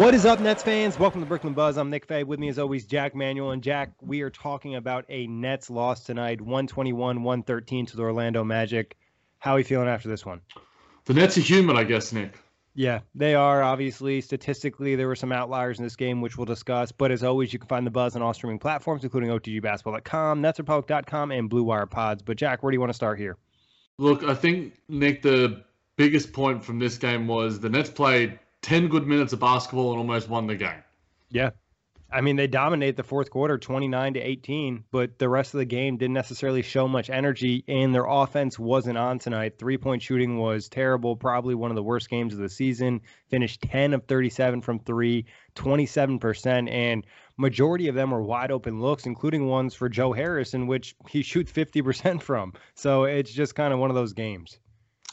What is up, Nets fans? Welcome to Brooklyn Buzz. I'm Nick Fay. With me, as always, Jack Manuel. And Jack, we are talking about a Nets loss tonight 121 113 to the Orlando Magic. How are you feeling after this one? The Nets are human, I guess, Nick. Yeah, they are. Obviously, statistically, there were some outliers in this game, which we'll discuss. But as always, you can find the buzz on all streaming platforms, including OTGBasketball.com, NetsRepublic.com, and Blue Wire Pods. But, Jack, where do you want to start here? Look, I think, Nick, the biggest point from this game was the Nets played 10 good minutes of basketball and almost won the game. Yeah. I mean, they dominate the fourth quarter 29 to 18, but the rest of the game didn't necessarily show much energy, and their offense wasn't on tonight. Three point shooting was terrible, probably one of the worst games of the season. Finished 10 of 37 from three, 27%, and majority of them were wide open looks, including ones for Joe Harris, in which he shoots 50% from. So it's just kind of one of those games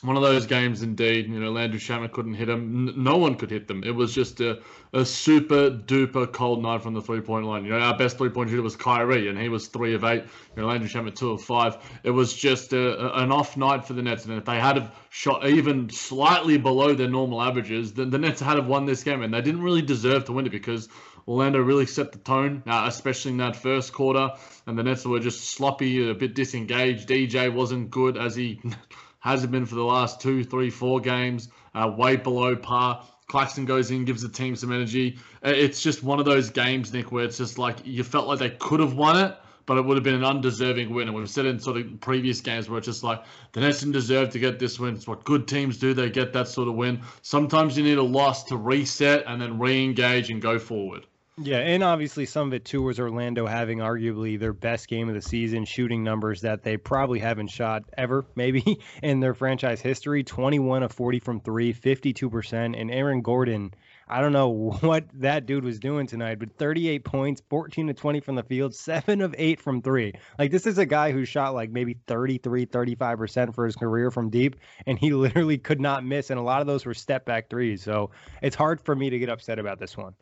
one of those games indeed. You know, Landry Shamet couldn't hit him. No one could hit them. It was just a, a super duper cold night from the three point line. You know, our best three point shooter was Kyrie, and he was three of eight. You know, Landry Shamet two of five. It was just a, a, an off night for the Nets, and if they had have shot even slightly below their normal averages, then the Nets had have won this game, and they didn't really deserve to win it because. Orlando really set the tone, uh, especially in that first quarter, and the Nets were just sloppy, a bit disengaged. DJ wasn't good as he hasn't been for the last two, three, four games, uh, way below par. Claxton goes in, gives the team some energy. Uh, it's just one of those games, Nick, where it's just like you felt like they could have won it, but it would have been an undeserving win. And we've said in sort of previous games where it's just like the Nets didn't deserve to get this win. It's what good teams do. They get that sort of win. Sometimes you need a loss to reset and then re-engage and go forward. Yeah, and obviously some of it too was Orlando having arguably their best game of the season, shooting numbers that they probably haven't shot ever, maybe in their franchise history. 21 of 40 from three, 52%. And Aaron Gordon, I don't know what that dude was doing tonight, but 38 points, 14 to 20 from the field, seven of eight from three. Like this is a guy who shot like maybe 33, 35% for his career from deep, and he literally could not miss. And a lot of those were step back threes. So it's hard for me to get upset about this one.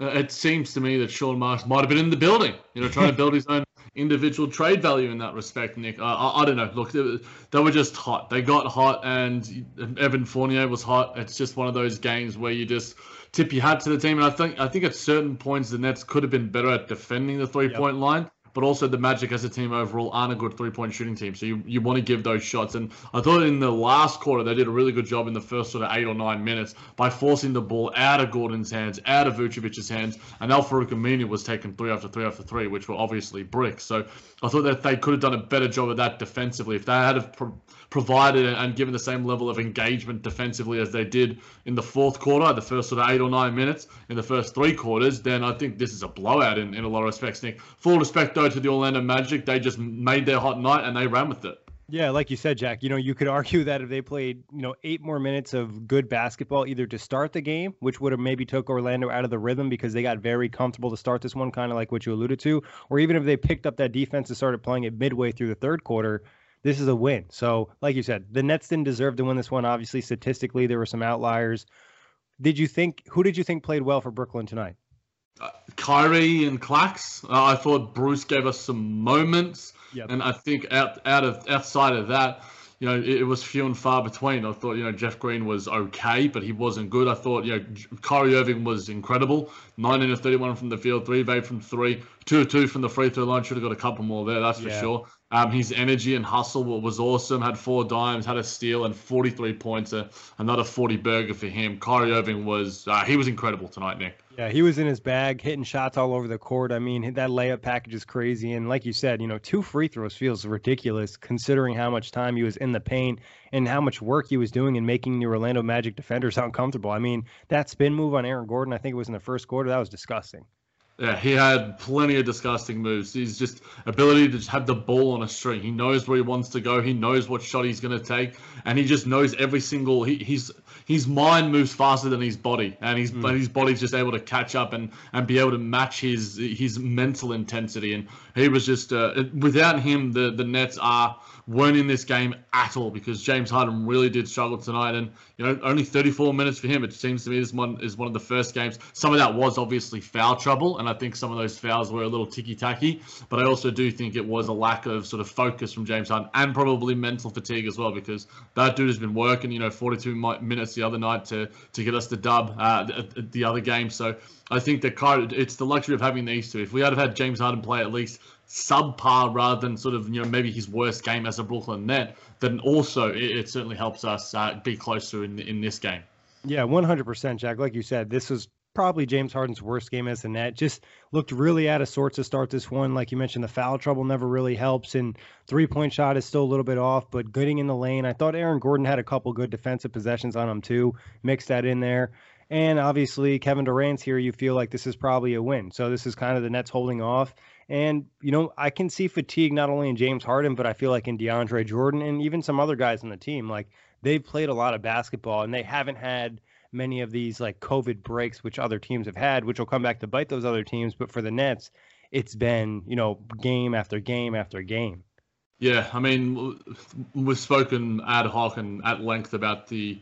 Uh, it seems to me that Sean Marks might have been in the building, you know, trying to build his own individual trade value in that respect, Nick. Uh, I, I, don't know. Look, they, they, were just hot. They got hot, and Evan Fournier was hot. It's just one of those games where you just tip your hat to the team. And I think I think at certain points the Nets could have been better at defending the three point yep. line but also the Magic as a team overall aren't a good three point shooting team. So you, you want to give those shots. And I thought in the last quarter, they did a really good job in the first sort of eight or nine minutes by forcing the ball out of Gordon's hands, out of Vucevic's hands. And Al-Farouq Aminu was taking three after three after three, which were obviously bricks. So I thought that they could have done a better job of that defensively. If they had pro- provided and given the same level of engagement defensively as they did in the fourth quarter, the first sort of eight or nine minutes, in the first three quarters, then I think this is a blowout in, in a lot of respects, Nick. Full respect, though to the Orlando Magic. They just made their hot night and they ran with it. Yeah, like you said, Jack, you know, you could argue that if they played, you know, eight more minutes of good basketball, either to start the game, which would have maybe took Orlando out of the rhythm because they got very comfortable to start this one, kind of like what you alluded to, or even if they picked up that defense and started playing it midway through the third quarter, this is a win. So, like you said, the Nets didn't deserve to win this one. Obviously, statistically, there were some outliers. Did you think, who did you think played well for Brooklyn tonight? Uh, Kyrie and Clax. Uh, I thought Bruce gave us some moments. Yep. And I think out out of outside of that, you know, it, it, was few and far between. I thought, you know, Jeff Green was okay, but he wasn't good. I thought, you know, Kyrie Irving was incredible. 19 of 31 from the field, 3 of 8 from 3, 2 of 2 from the free throw line. Should have got a couple more there, that's for yeah. sure. Um, his energy and hustle was awesome. Had four dimes, had a steal, and 43 points. Uh, another 40 burger for him. Kyrie Irving was uh, he was incredible tonight, Nick. Yeah, he was in his bag, hitting shots all over the court. I mean, that layup package is crazy. And like you said, you know, two free throws feels ridiculous considering how much time he was in the paint and how much work he was doing in making the Orlando Magic defenders uncomfortable. I mean, that spin move on Aaron Gordon, I think it was in the first quarter, that was disgusting. Yeah, he had plenty of disgusting moves. He's just ability to just have the ball on a string. He knows where he wants to go. He knows what shot he's going to take, and he just knows every single. He, he's his mind moves faster than his body, and his mm. his body's just able to catch up and and be able to match his his mental intensity. And he was just uh, without him, the the Nets are weren't in this game at all because James Harden really did struggle tonight. And you know, only 34 minutes for him. It seems to me this one is one of the first games. Some of that was obviously foul trouble, and I think some of those fouls were a little ticky tacky. But I also do think it was a lack of sort of focus from James Harden and probably mental fatigue as well because that dude has been working. You know, 42 minutes the other night to to get us the dub uh, the other game. So I think that it's the luxury of having these two. If we had have had James Harden play at least subpar rather than sort of you know maybe his worst game as a Brooklyn net, then also it, it certainly helps us uh, be closer in in this game. Yeah, 100%, Jack. Like you said, this was probably James Harden's worst game as a net. Just looked really out of sorts to start this one. Like you mentioned, the foul trouble never really helps, and three point shot is still a little bit off, but getting in the lane. I thought Aaron Gordon had a couple good defensive possessions on him too. Mix that in there. And obviously, Kevin Durant's here. You feel like this is probably a win. So this is kind of the Nets holding off. And, you know, I can see fatigue not only in James Harden, but I feel like in DeAndre Jordan and even some other guys on the team. Like they've played a lot of basketball and they haven't had many of these like COVID breaks, which other teams have had, which will come back to bite those other teams. But for the Nets, it's been, you know, game after game after game. Yeah, I mean, we've spoken ad hoc and at length about the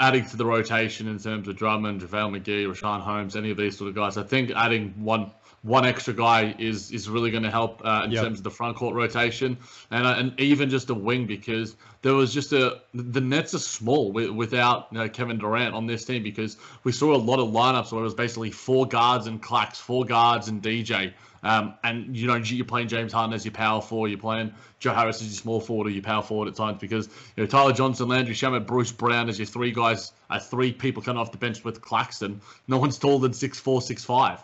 adding to the rotation in terms of Drummond, JaVale McGee, Richaun Holmes, any of these sort of guys. I think adding one one extra guy is is really going to help uh, in yep. terms of the front court rotation and uh, and even just a wing because there was just a the Nets are small with, without you know, Kevin Durant on this team because we saw a lot of lineups where it was basically four guards and Clax, four guards and DJ. Um, and you know you're playing James Harden as your power forward, you're playing Joe Harris as your small forward or your power forward at times because you know Tyler Johnson, Landry Shamet, Bruce Brown as your three guys, uh, three people coming off the bench with Claxton. No one's taller than six four, six five.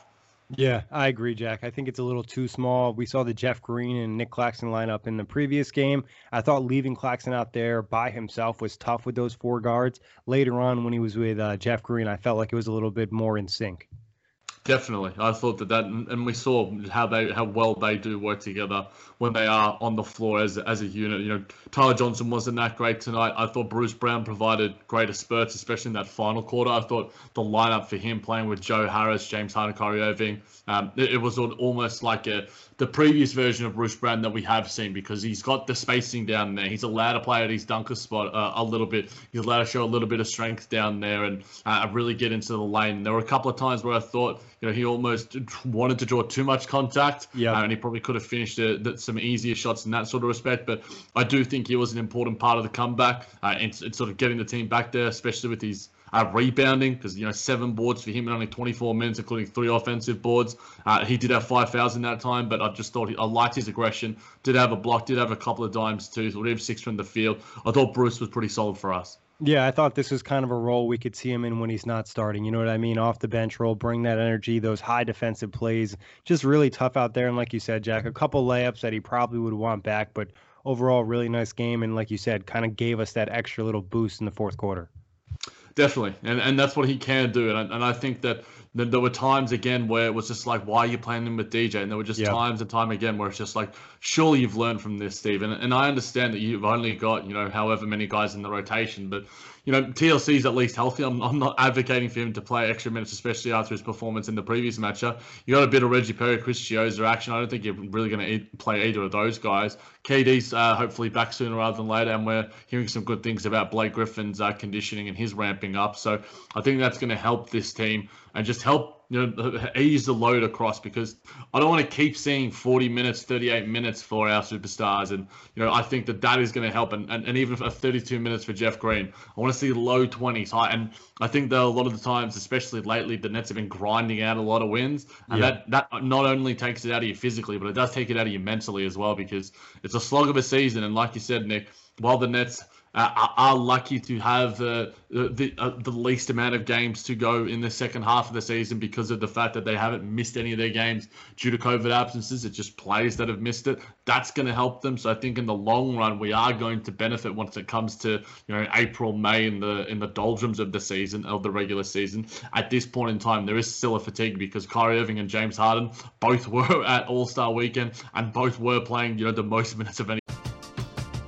Yeah, I agree, Jack. I think it's a little too small. We saw the Jeff Green and Nick Claxton lineup in the previous game. I thought leaving Claxton out there by himself was tough with those four guards. Later on, when he was with uh, Jeff Green, I felt like it was a little bit more in sync. Definitely, I thought that that, and we saw how they how well they do work together when they are on the floor as as a unit. You know, Tyler Johnson wasn't that great tonight. I thought Bruce Brown provided greater spurts, especially in that final quarter. I thought the lineup for him playing with Joe Harris, James Harden, Kyrie Irving, um, it, it was almost like a the previous version of Bruce Brown that we have seen because he's got the spacing down there. He's allowed to play at his dunker spot uh, a little bit. He's allowed to show a little bit of strength down there and uh, really get into the lane. There were a couple of times where I thought, you know, he almost wanted to draw too much contact. Yeah. Uh, and he probably could have finished uh, some easier shots in that sort of respect. But I do think he was an important part of the comeback uh, and, and sort of getting the team back there, especially with his uh, rebounding because you know seven boards for him in only 24 minutes, including three offensive boards. Uh, he did have five fouls in that time, but I just thought he, I liked his aggression. Did have a block, did have a couple of dimes too. So have six from the field. I thought Bruce was pretty solid for us. Yeah, I thought this was kind of a role we could see him in when he's not starting. You know what I mean? Off the bench role, bring that energy, those high defensive plays. Just really tough out there. And like you said, Jack, a couple layups that he probably would want back, but overall, really nice game. And like you said, kind of gave us that extra little boost in the fourth quarter. Definitely, and and that's what he can do, and and I think that then there were times again where it was just like, why are you playing him with DJ? And there were just Yeah. times and time again where it's just like, surely you've learned from this, Steve. And, and I understand that you've only got, you know, however many guys in the rotation, but you know, TLC's at least healthy. I'm, I'm not advocating for him to play extra minutes, especially after his performance in the previous matchup. You got a bit of Reggie Perry, Chris Chiozza action. I don't think you're really going to play either of those guys. KD's uh, hopefully back sooner rather than later, and we're hearing some good things about Blake Griffin's uh, conditioning and his ramping up. So I think that's going to help this team and just help you know ease the load across because I don't want to keep seeing 40 minutes, 38 minutes for our superstars, and you know I think that that is going to help, and, and, and even for 32 minutes for Jeff Green. I want to see low 20s high, and I think that a lot of the times, especially lately, the Nets have been grinding out a lot of wins, and Yeah. that that not only takes it out of you physically, but it does take it out of you mentally as well because it's a slog of a season, and like you said, Nick, while the Nets uh, are- lucky to have uh, the uh, the least amount of games to go in the second half of the season because of the fact that they haven't missed any of their games due to COVID absences. It's just players that have missed it. That's going to help them. So I think in the long run, we are going to benefit once it comes to you know April, May, in the in the doldrums of the season of the regular season. At this point in time, there is still a fatigue because Kyrie Irving and James Harden both were at All Star Weekend and both were playing you know the most minutes of any.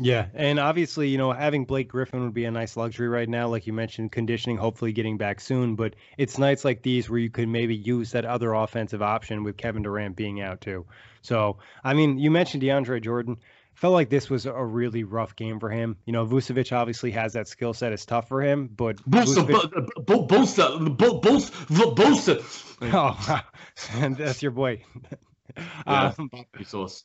Yeah, and obviously, you know, having Blake Griffin would be a nice luxury right now, like you mentioned, conditioning, hopefully getting back soon. But it's nights like these where you could maybe use that other offensive option with Kevin Durant being out too. So, I mean, you mentioned DeAndre Jordan. Felt like this was a really rough game for him. You know, Vucevic obviously has that skill set. It's tough for him, but Booster, Vucevic- bu- bu- booster, bu- booster, booster. oh, and that's your boy. Yeah, Um, sauce.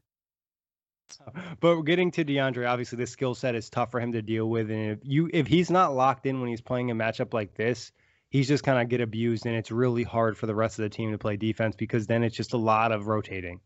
But getting to DeAndre, obviously the skill set is tough for him to deal with, and if you if he's not locked in when he's playing a matchup like this, he's just kind of get abused, and it's really hard for the rest of the team to play defense because then it's just a lot of rotating.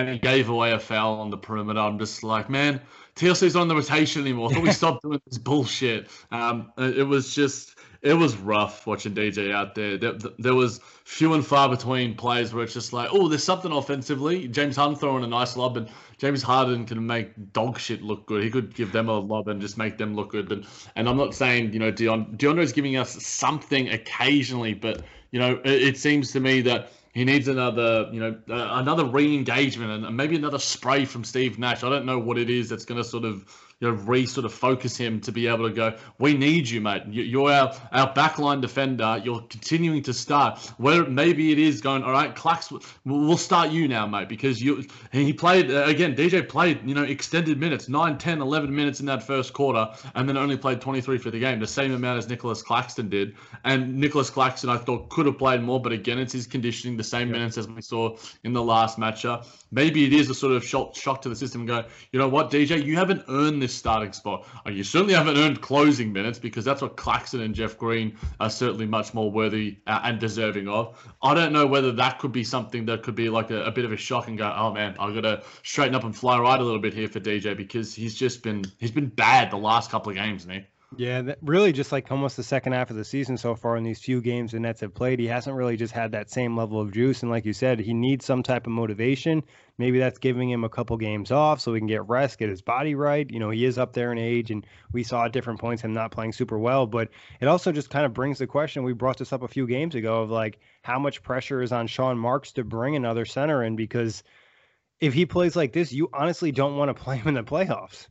And he gave away a foul on the perimeter. I'm just like, man, TLC's not on the rotation anymore. I thought we stopped doing this bullshit. Um, it was just, it was rough watching DJ out there. There, there was few and far between plays where it's just like, oh, there's something offensively. James Harden throwing a nice lob, and James Harden can make dog shit look good. He could give them a lob and just make them look good. And and I'm not saying you know Deon DeAndre's giving us something occasionally, but you know it, it seems to me that he needs another, you know, uh, another re-engagement and maybe another spray from Steve Nash. I don't know what it is that's going to sort of, you know, re sort of focus him to be able to go, we need you, mate. You're our, our backline defender. You're continuing to start. Where maybe it is going, all right, Clax, we'll start you now, mate, because you, he played, uh, again, DJ played, you know, extended minutes, 9, 10, 11 minutes in that first quarter, and then only played 23 for the game, the same amount as Nicholas Claxton did. And Nicholas Claxton, I thought, could have played more, but again, it's his conditioning, the same minutes as we saw in the last matchup. Maybe it is a sort of shock, shock to the system and go, you know what, DJ, you haven't earned this starting spot. Uh, you certainly haven't earned closing minutes because that's what Claxton and Jeff Green are certainly much more worthy uh, and deserving of. I don't know whether that could be something that could be like a, a bit of a shock and go, oh man, I've got to straighten up and fly right a little bit here for DJ because he's just been he's been bad the last couple of games, Nick. Yeah, that really just like almost the second half of the season so far in these few games the Nets have played, he hasn't really just had that same level of juice. And like you said, he needs some type of motivation. Maybe that's giving him a couple games off so he can get rest, get his body right. You know, he is up there in age, and we saw at different points him not playing super well. But it also just kind of brings the question we brought this up a few games ago of like how much pressure is on Sean Marks to bring another center in because if he plays like this, you honestly don't want to play him in the playoffs.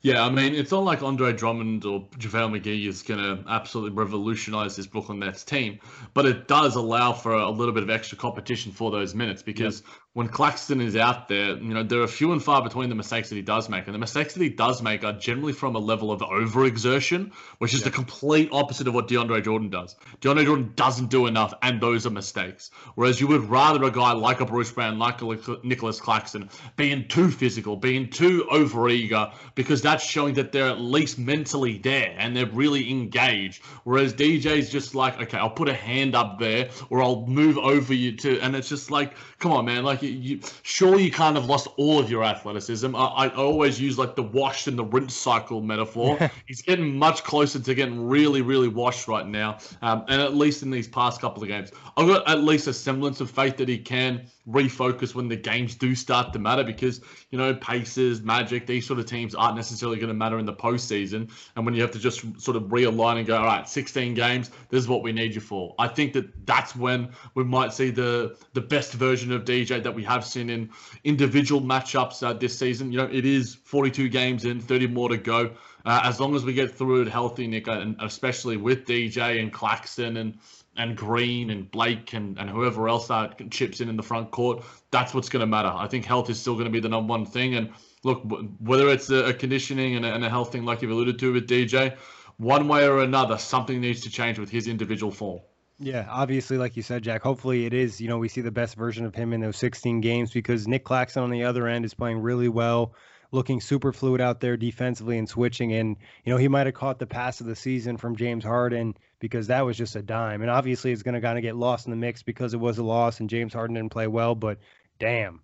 Yeah, I mean, it's not like Andre Drummond or JaVale McGee is going to absolutely revolutionize this Brooklyn Nets team, but it does allow for a little bit of extra competition for those minutes because yep when Claxton is out there, you know, there are few and far between the mistakes that he does make. And the mistakes that he does make are generally from a level of overexertion, which is yeah. the complete opposite of what DeAndre Jordan does. DeAndre Jordan doesn't do enough, and those are mistakes. Whereas you would rather a guy like a Bruce Brown, like a Nicholas Claxton, being too physical, being too overeager, because that's showing that they're at least mentally there and they're really engaged. Whereas DJ's just like, okay, I'll put a hand up there or I'll move over you to, and it's just like, come on, man, like you, surely you kind of lost all of your athleticism. I, I always use like the wash and the rinse cycle metaphor. He's getting much closer to getting really, really washed right now. Um, and at least in these past couple of games, I've got at least a semblance of faith that he can refocus when the games do start to matter because, you know, Pacers, Magic, these sort of teams aren't necessarily going to matter in the postseason. And when you have to just sort of realign and go, all right, 16 games, this is what we need you for. I think that that's when we might see the the best version of DJ that we have seen in individual matchups uh, this season. You know, it is 42 games in, 30 more to go. Uh, as long as we get through it healthy, Nick, and especially with DJ and Claxton and and Green and Blake and, and whoever else that chips in in the front court, that's what's going to matter. I think health is still going to be the number one thing. And look, whether it's a, conditioning and a, and a health thing like you've alluded to with DJ, one way or another, something needs to change with his individual form. Yeah, obviously, like you said, Jack, hopefully it is, you know, we see the best version of him in those 16 games because Nick Claxton on the other end is playing really well, looking super fluid out there defensively and switching. And, you know, he might have caught the pass of the season from James Harden because that was just a dime. And obviously it's going to kind of get lost in the mix because it was a loss and James Harden didn't play well, but damn,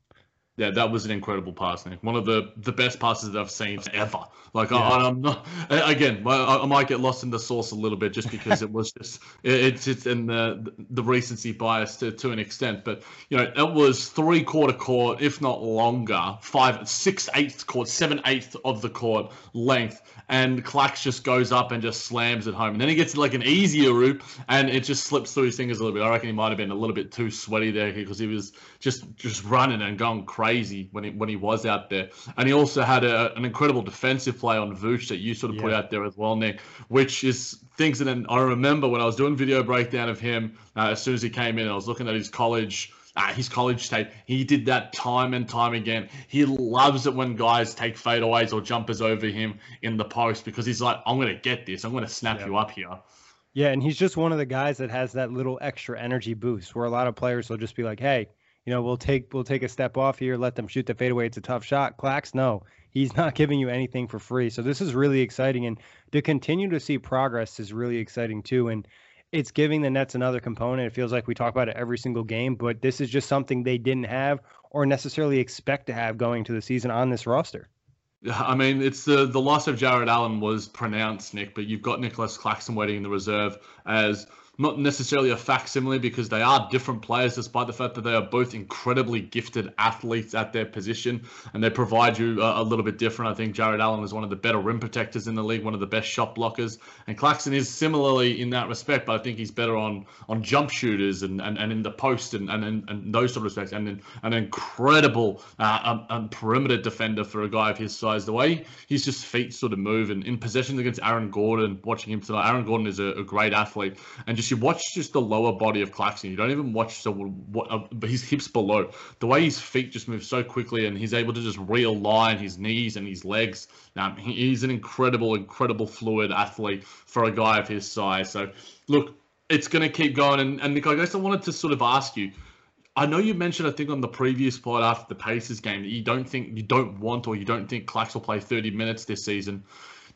yeah, that was an incredible pass, Nick. One of the, the best passes that I've seen ever. Like yeah. I, am not again, I, I, might get lost in the source a little bit just because it was just it's it's in the the recency bias to, to an extent. But you know, it was three quarter court, if not longer, five six eighths court, seven eighths of the court length and Clax just goes up and just slams it home. And then he gets like an easier roop and it just slips through his fingers a little bit. I reckon he might have been a little bit too sweaty there because he was just just running and going crazy when he when he was out there. And he also had a, an incredible defensive play on Vooch that you sort of yeah. put out there as well, Nick, which is things that I remember when I was doing video breakdown of him uh, as soon as he came in. I was looking at his college uh, his college tape. He did that time and time again. He loves it when guys take fadeaways or jumpers over him in the post because he's like, I'm going to get this. I'm going to snap yeah. you up here. Yeah, and he's just one of the guys that has that little extra energy boost where a lot of players will just be like, "Hey, you know, we'll take we'll take a step off here, let them shoot the fadeaway. It's a tough shot." Clax, no, he's not giving you anything for free. So this is really exciting, and to continue to see progress is really exciting too. And it's giving the Nets another component. It feels like we talk about it every single game, but this is just something they didn't have or necessarily expect to have going to the season on this roster. Yeah, I mean, it's the the loss of Jarrett Allen was pronounced, Nick, but you've got Nicholas Claxton waiting in the reserve as not necessarily a facsimile because they are different players, despite the fact that they are both incredibly gifted athletes at their position and they provide you a, a little bit different. I think Jarrett Allen is one of the better rim protectors in the league, one of the best shot blockers, and Claxton is similarly in that respect, but I think he's better on on jump shooters and, and, and in the post and, and, and those sort of respects, and an incredible uh, um, um, perimeter defender for a guy of his size. The way his just feet sort of move and in possessions against Aaron Gordon, watching him tonight, Aaron Gordon is a, a great athlete, and just you watch just the lower body of Claxton. You don't even watch the what uh, his hips below. The way his feet just move so quickly, and he's able to just realign his knees and his legs. Um, he, he's an incredible, incredible fluid athlete for a guy of his size. So, look, it's going to keep going. And, and Nick, I guess I wanted to sort of ask you. I know you mentioned, I think, on the previous pod after the Pacers game that you don't think you don't want or you don't think Clax will play 30 minutes this season.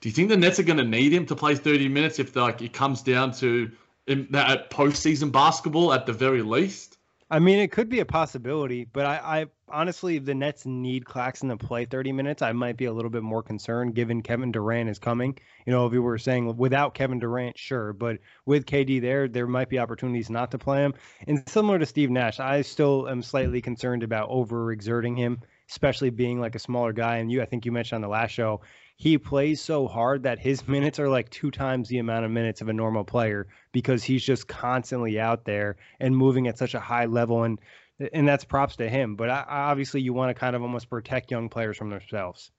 Do you think the Nets are going to need him to play 30 minutes if like it comes down to in that postseason basketball at the very least. I mean, it could be a possibility, but I, I honestly, if the Nets need Claxton to play 30 minutes, I might be a little bit more concerned given Kevin Durant is coming. You know, if you were saying without Kevin Durant, sure, but with KD there, there might be opportunities not to play him. And similar to Steve Nash, I still am slightly concerned about overexerting him, especially being like a smaller guy. And you, I think you mentioned on the last show, he plays so hard that his minutes are like two times the amount of minutes of a normal player because he's just constantly out there and moving at such a high level and and that's props to him. But I, obviously you want to kind of almost protect young players from themselves.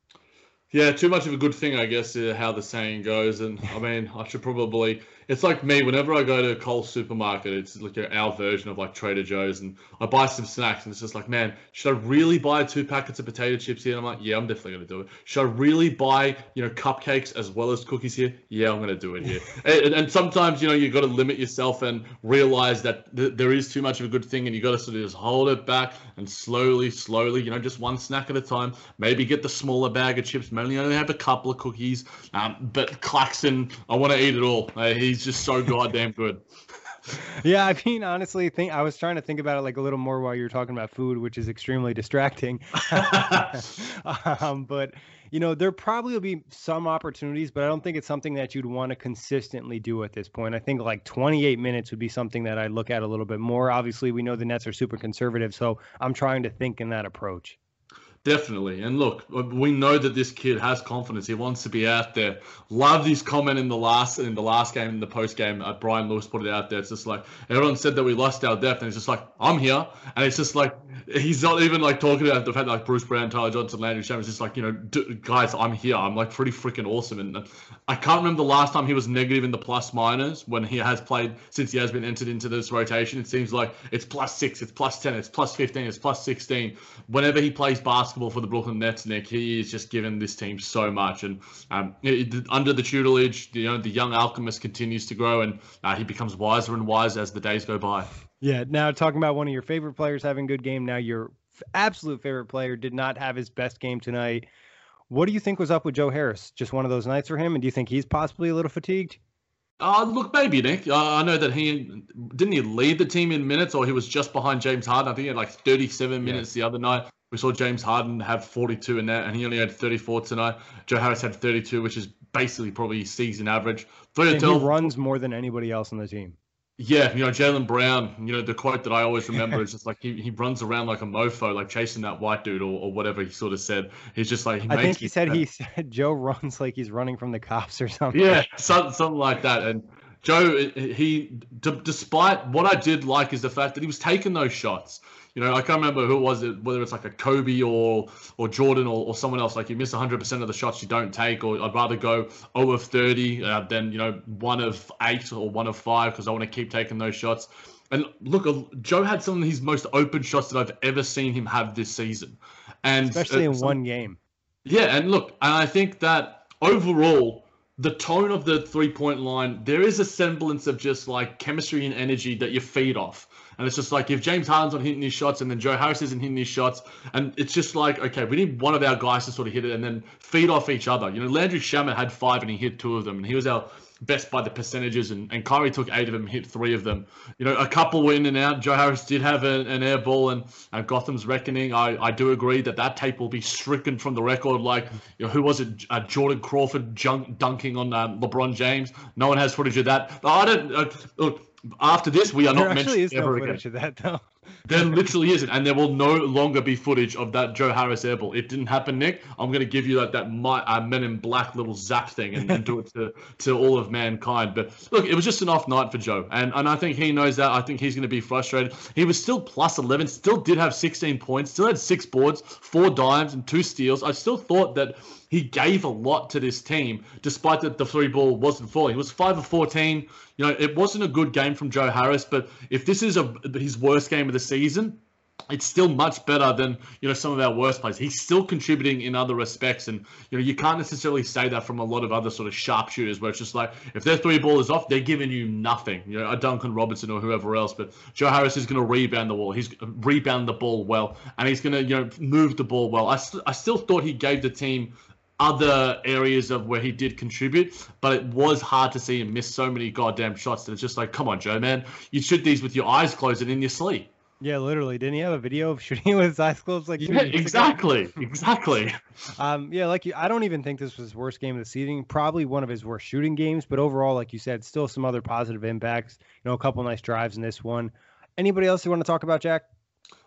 Yeah too much of a good thing i guess uh, how the saying goes and i mean i should probably it's like me whenever I go to a Coles supermarket, it's like our version of like Trader Joe's, and I buy some snacks, and it's just like, man, should I really buy two packets of potato chips here? And I'm like, yeah, I'm definitely gonna do it. Should I really buy you know cupcakes as well as cookies here? Yeah, I'm gonna do it here. and, and, sometimes you know you got to limit yourself and realize that th- there is too much of a good thing, and you got to sort of just hold it back and slowly, slowly, you know, just one snack at a time. Maybe get the smaller bag of chips. Maybe only have a couple of cookies. Um, but Claxton, I want to eat it all. Uh, he's he's just so goddamn good. yeah, I mean, honestly, think I was trying to think about it like a little more while you were talking about food, which is extremely distracting. um, but you know, there probably will be some opportunities, but I don't think it's something that you'd want to consistently do at this point. I think like 28 minutes would be something that I'd look at a little bit more. Obviously, we know the Nets are super conservative, so I'm trying to think in that approach. Definitely. And look, we know that this kid has confidence. He wants to be out there. Love his comment in the last in the last game, in the post game. Uh, Brian Lewis put it out there. It's just like everyone said that we lost our depth, and it's just like I'm here, and it's just like he's not even like talking about the fact that like Bruce Brown, Tyler Johnson, Landry Shamet. It's just like you know, guys, I'm here. I'm like pretty freaking awesome. And I can't remember the last time he was negative in the plus minus when he has played since he has been entered into this rotation. It seems like it's plus six, it's plus ten, it's plus fifteen, it's plus sixteen. Whenever he plays basketball for the Brooklyn Nets, Nick, he is just given this team so much. And um, it, under the tutelage, you know, the young alchemist continues to grow, and uh, he becomes wiser and wiser as the days go by. Yeah. Now talking about one of your favorite players having a good game. Now your absolute favorite player did not have his best game tonight. What do you think was up with Joe Harris? Just one of those nights for him, and do you think he's possibly a little fatigued? Uh, look, maybe Nick. Uh, I know that he didn't he lead the team in minutes, or he was just behind James Harden. I think he had like 37 minutes yeah. the other night. We saw James Harden have 42 in that, and he only had 34 tonight. Joe Harris had 32, which is basically probably season average. Three he runs more than anybody else on the team. Yeah, you know, Jaylen Brown, you know, the quote that I always remember is just like he, he runs around like a mofo, like chasing that white dude or, or whatever he sort of said. He's just like, he I think he said he said Joe runs like he's running from the cops or something. Yeah, something, something like that. And Joe, he, d- despite what I did like is the fact that he was taking those shots. You know, I can't remember who it was, whether it's like a Kobe or or Jordan or, or someone else. Like you miss 100% of the shots you don't take, or I'd rather go 0 of 30 uh, than you know one of eight or one of five because I want to keep taking those shots. And look, uh, Joe had some of his most open shots that I've ever seen him have this season, and especially uh, in some, one game. Yeah, and look, and I think that overall the tone of the three point line, there is a semblance of just like chemistry and energy that you feed off. And it's just like if James Harden's not hitting his shots and then Joe Harris isn't hitting his shots, and it's just like, okay, we need one of our guys to sort of hit it and then feed off each other. You know, Landry Shamet had five and he hit two of them, and he was our best by the percentages, and, and Kyrie took eight of them, hit three of them. You know, a couple were in and out. Joe Harris did have an, air ball, and, and Gotham's Reckoning. I, I do agree that that tape will be stricken from the record. Like, you know, who was it? Uh, Jordan Crawford junk, dunking on uh, LeBron James. No one has footage of that. I don't. Uh, look, after this, we are there not is mentioning no ever again. that though. There literally isn't, and there will no longer be footage of that Joe Harris airball. It didn't happen, Nick. I'm going to give you like that my, uh, Men in Black little zap thing and, and do it to, to all of mankind. But look, it was just an off night for Joe, and and I think he knows that. I think he's going to be frustrated. He was still plus 11, still did have 16 points, still had six boards, four dimes, and two steals. I still thought that he gave a lot to this team, despite that the three ball wasn't falling. He was five of 14. You know, it wasn't a good game from Joe Harris, but if this is a his worst game of the season, it's still much better than you know some of our worst players. He's still contributing in other respects, and you know you can't necessarily say that from a lot of other sort of sharpshooters, where it's just like if their three ball is off, they're giving you nothing. You know, a Duncan Robertson or whoever else. But Joe Harris is going to rebound the wall. He's rebound the ball well, and he's going to you know move the ball well. I, st- I still thought he gave the team other areas of where he did contribute, but it was hard to see him miss so many goddamn shots that it's just like, come on, Joe, man, you shoot these with your eyes closed and in your sleep. Yeah, literally. Didn't he have a video of shooting with his eyes closed? Like, Yeah, exactly, exactly. Um, yeah, like you, I don't even think this was his worst game of the season. Probably one of his worst shooting games, but overall, like you said, still some other positive impacts. You know, a couple nice drives in this one. Anybody else you want to talk about, Jack?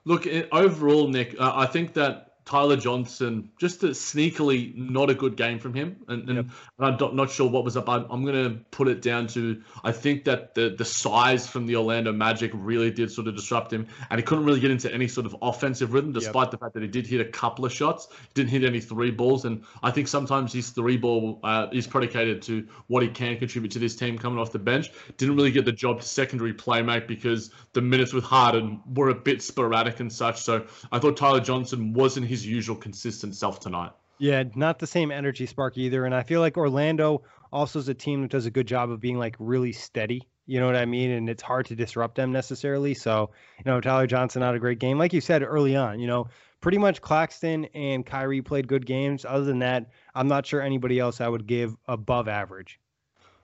Look, i- overall, Nick, uh, I think that Tyler Johnson, just a sneakily not a good game from him, and, and, and I'm not, sure what was up. I'm, I'm going to put it down to I think that the the size from the Orlando Magic really did sort of disrupt him, and he couldn't really get into any sort of offensive rhythm, despite the fact that he did hit a couple of shots. Didn't hit any three balls, and I think sometimes his three ball uh, is predicated to what he can contribute to this team coming off the bench. Didn't really get the job to secondary playmate because the minutes with Harden were a bit sporadic and such. So I thought Tyler Johnson wasn't his usual consistent self tonight. Yeah, not the same energy spark either. And I feel like Orlando also is a team that does a good job of being like really steady. You know what I mean? And it's hard to disrupt them necessarily. So, you know, Tyler Johnson had a great game. Like you said early on, you know, pretty much Claxton and Kyrie played good games. Other than that, I'm not sure anybody else I would give above average.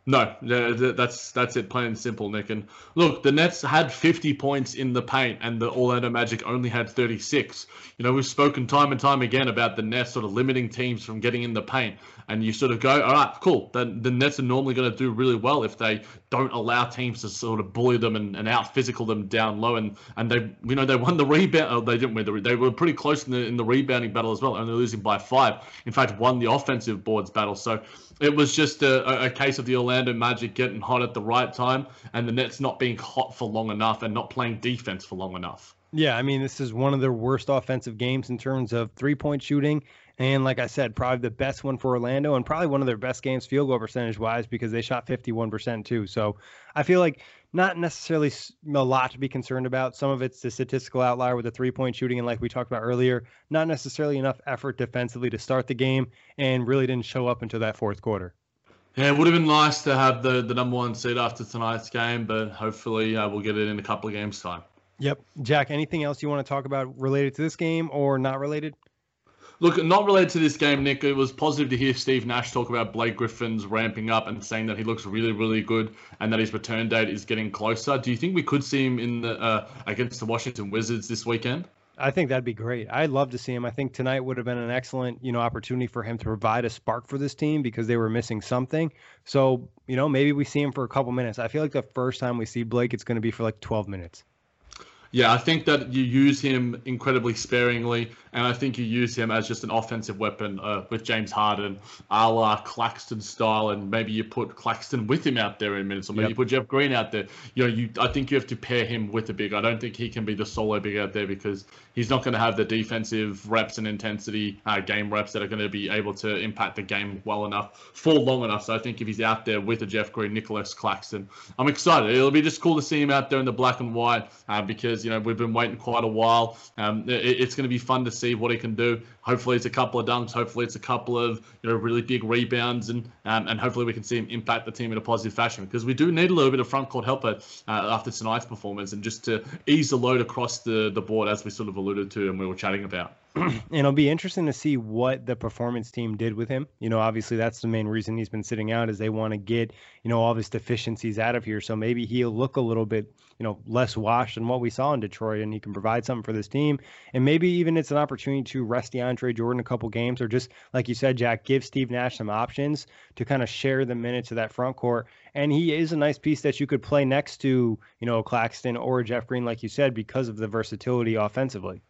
No, th- th- that's that's it, plain and simple, Nick. And look, the Nets had 50 points in the paint, and the Orlando Magic only had 36. You know, we've spoken time and time again about the Nets sort of limiting teams from getting in the paint, and you sort of go, all right, cool. Then the Nets are normally going to do really well if they don't allow teams to sort of bully them and, and out physical them down low. And and they, you know, they won the rebound. Oh, they didn't win the. re- They were pretty close in the in the rebounding battle as well, only losing by five. In fact, won the offensive boards battle. So it was just a, a- case of the Orlando Magic getting hot at the right time and the Nets not being hot for long enough and not playing defense for long enough. Yeah, I mean, this is one of their worst offensive games in terms of three point shooting. And like I said, probably the best one for Orlando and probably one of their best games field goal percentage wise because they shot 51% too. So I feel like not necessarily a lot to be concerned about. Some of it's the statistical outlier with the three point shooting. And like we talked about earlier, not necessarily enough effort defensively to start the game and really didn't show up until that fourth quarter. Yeah, it would have been nice to have the, the number one seed after tonight's game, but hopefully uh, we'll get it in a couple of games' time. Yep. Jack, anything else you want to talk about related to this game or not related? Look, not related to this game, Nick. It was positive to hear Steve Nash talk about Blake Griffin's ramping up and saying that he looks really, really good and that his return date is getting closer. Do you think we could see him in the uh, against the Washington Wizards this weekend? I think that'd be great. I'd love to see him. I think tonight would have been an excellent, you know, opportunity for him to provide a spark for this team because they were missing something. So, you know, maybe we see him for a couple minutes. I feel like the first time we see Blake, it's going to be for like 12 minutes. Yeah, I think that you use him incredibly sparingly, and I think you use him as just an offensive weapon uh, with James Harden, a la Claxton style, and maybe you put Claxton with him out there in minutes, or maybe Yep. you put Jeff Green out there. You know, you I think you have to pair him with a big. I don't think he can be the solo big out there because he's not going to have the defensive reps and intensity uh, game reps that are going to be able to impact the game well enough for long enough. So I think if he's out there with a Jeff Green, Nicholas Claxton, I'm excited. It'll be just cool to see him out there in the black and white uh, because you know we've been waiting quite a while. Um, it, it's going to be fun to see what he can do. Hopefully it's a couple of dunks. Hopefully it's a couple of you know really big rebounds and um, and hopefully we can see him impact the team in a positive fashion because we do need a little bit of front court help uh, after tonight's performance and just to ease the load across the the board as we sort of alluded to and we were chatting about. and it'll be interesting to see what the performance team did with him. You know, obviously that's the main reason he's been sitting out is they want to get, you know, all of his deficiencies out of here. So maybe he'll look a little bit, you know, less washed than what we saw in Detroit, and he can provide something for this team. And maybe even it's an opportunity to rest DeAndre Jordan a couple games, or just like you said, Jack, give Steve Nash some options to kind of share the minutes of that front court. And he is a nice piece that you could play next to, you know, Claxton or Jeff Green, like you said, because of the versatility offensively.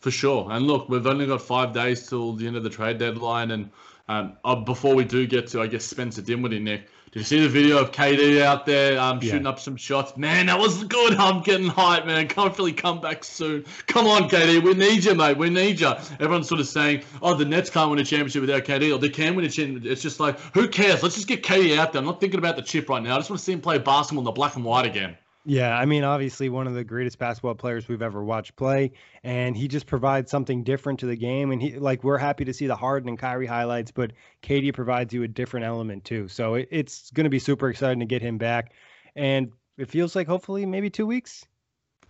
For sure. And look, we've only got five days till the end of the trade deadline. And um, uh, before we do get to, I guess, Spencer Dinwiddie, Nick, did you see the video of KD out there um, shooting yeah. up some shots? Man, that was good. I'm getting hyped, man. Can't really come back soon. Come on, KD. We need you, mate. We need you. Everyone's sort of saying, oh, the Nets can't win a championship without KD, or they can win a championship. It's just like, who cares? Let's just get KD out there. I'm not thinking about the chip right now. I just want to see him play basketball in the black and white again. Yeah, I mean, obviously one of the greatest basketball players we've ever watched play, and he just provides something different to the game. And he, like, we're happy to see the Harden and Kyrie highlights, but KD provides you a different element too. So it, it's going to be super exciting to get him back, and it feels like hopefully maybe two weeks.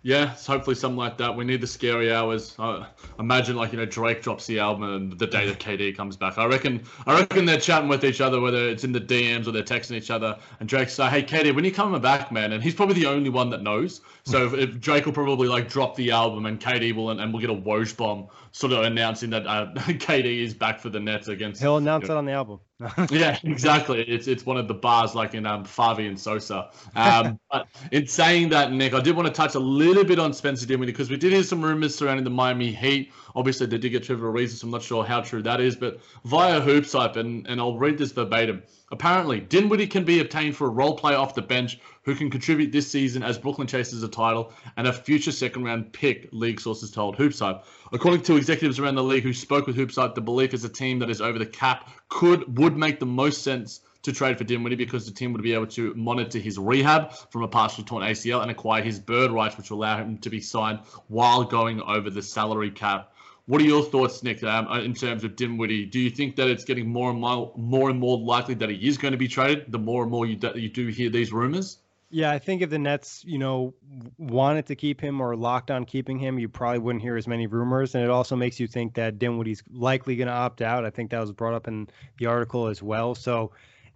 Yeah, hopefully something like that. We need the scary hours. Uh, imagine like you know Drake drops the album and the day that KD comes back. I reckon I reckon they're chatting with each other, whether it's in the DMs or they're texting each other. And Drake's like, "Hey KD, when you coming back, man?" And he's probably the only one that knows. So if, if Drake will probably like drop the album and KD will and, and we'll get a Woj bomb sort of announcing that uh, KD is back for the Nets against. He'll announce you know, it on the album. yeah, exactly. It's it's one of the bars like in um, Favi and Sosa. Um, but in saying that, Nick, I did want to touch a little bit on Spencer Dinwiddie because we did hear some rumors surrounding the Miami Heat. Obviously, they did get Trevor Ariza, so I'm not sure how true that is. But via HoopsHype, and, and I'll read this verbatim. Apparently, Dinwiddie can be obtained for a role player off the bench who can contribute this season as Brooklyn chases a title and a future second round pick, league sources told HoopsHype. According to executives around the league who spoke with HoopsHype, the belief is a team that is over the cap could would make the most sense to trade for Dinwiddie because the team would be able to monitor his rehab from a partially torn ACL and acquire his bird rights, which will allow him to be signed while going over the salary cap what are your thoughts, Nick, um, uh, in terms of Dinwiddie? Do you think that it's getting more and more, more and more likely that he is going to be traded? The more and more you you do hear these rumors. Yeah, I think if the Nets, you know, wanted to keep him or locked on keeping him, you probably wouldn't hear as many rumors. And it also makes you think that Dinwiddie's likely going to opt out. I think that was brought up in the article as well. So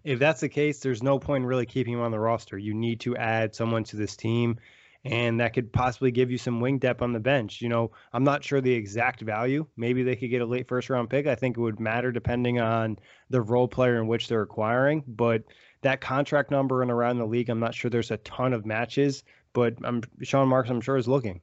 if that's the case, there's no point in really keeping him on the roster. You need to add someone to this team and that could possibly give you some wing depth on the bench. You know, I'm not sure the exact value. Maybe they could get a late first round pick. I think it would matter depending on the role player in which they're acquiring. But that contract number and around the league, I'm not sure there's a ton of matches. But I'm Sean Marks, I'm sure is looking.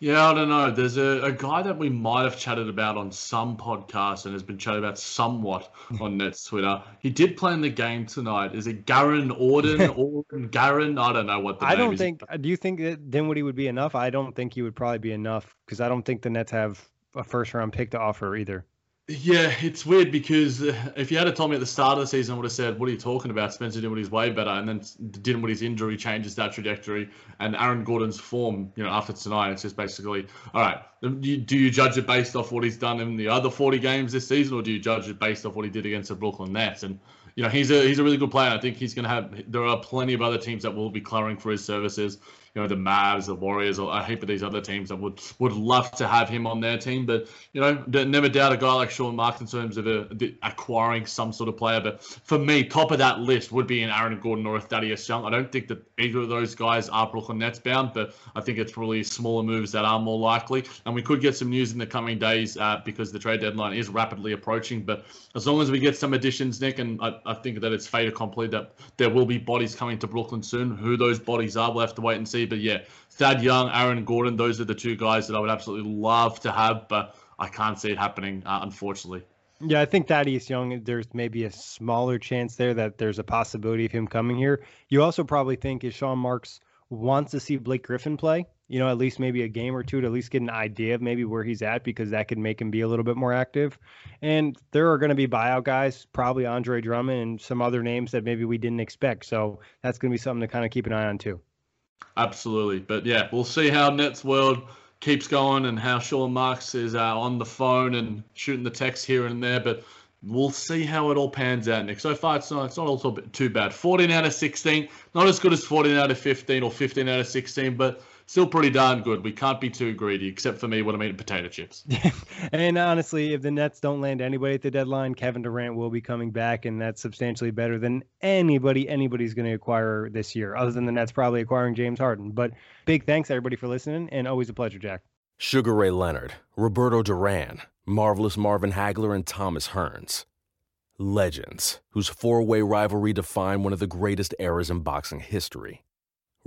Yeah, I don't know. There's a, a guy that we might have chatted about on some podcast and has been chatted about somewhat on Nets Twitter. He did play in the game tonight. Is it Garen Orden? Orden Garen? I don't know what the name is. I don't is. think. Do you think that Dinwiddie would be enough? I don't think he would probably be enough because I don't think the Nets have a first round pick to offer either. Yeah, it's weird because uh, if you had told me at the start of the season, I would have said, "What are you talking about? Spencer Dinwiddie's way better." And then Dinwiddie's injury changes that trajectory, and Aaron Gordon's form, you know, after tonight, it's just basically, all right. Do you judge it based off what he's done in the other 40 games this season, or do you judge it based off what he did against the Brooklyn Nets? And you know, he's a he's a really good player. I think he's going to have. There are plenty of other teams that will be clamoring for his services you know the Mavs, the Warriors, or a heap of these other teams that would would love to have him on their team. But you know, never doubt a guy like Sean Marks in terms of a, a, acquiring some sort of player. But for me, top of that list would be an Aaron Gordon or a Thaddeus Young. I don't think that either of those guys are Brooklyn Nets bound, but I think it's probably smaller moves that are more likely. And we could get some news in the coming days uh, because the trade deadline is rapidly approaching. But as long as we get some additions, Nick, and I, I think that it's fait accompli that there will be bodies coming to Brooklyn soon. Who those bodies are, we'll have to wait and see. But yeah, Thad Young, Aaron Gordon, those are the two guys that I would absolutely love to have, but I can't see it happening, uh, unfortunately. Yeah, I think Thaddeus Young, there's maybe a smaller chance there that there's a possibility of him coming here. You also probably think if Sean Marks wants to see Blake Griffin play, you know, at least maybe a game or two to at least get an idea of maybe where he's at because that could make him be a little bit more active. And there are going to be buyout guys, probably Andre Drummond and some other names that maybe we didn't expect. So that's going to be something to kind of keep an eye on too. Absolutely. But yeah, we'll see how Nets World keeps going and how Sean Marks is uh, on the phone and shooting the text here and there. But we'll see how it all pans out, Nick. So far, it's not, it's not all too bad. 14 out of 16. Not as good as 14 out of 15 or 15 out of 16, but still pretty darn good. We can't be too greedy, except for me when I'm eating potato chips. and honestly, if the Nets don't land anybody at the deadline, Kevin Durant will be coming back, and that's substantially better than anybody anybody's going to acquire this year, other than the Nets probably acquiring James Harden. But big thanks everybody for listening, and always a pleasure, Jack. Sugar Ray Leonard, Roberto Duran, Marvelous Marvin Hagler, and Thomas Hearns. Legends, whose four way rivalry defined one of the greatest eras in boxing history.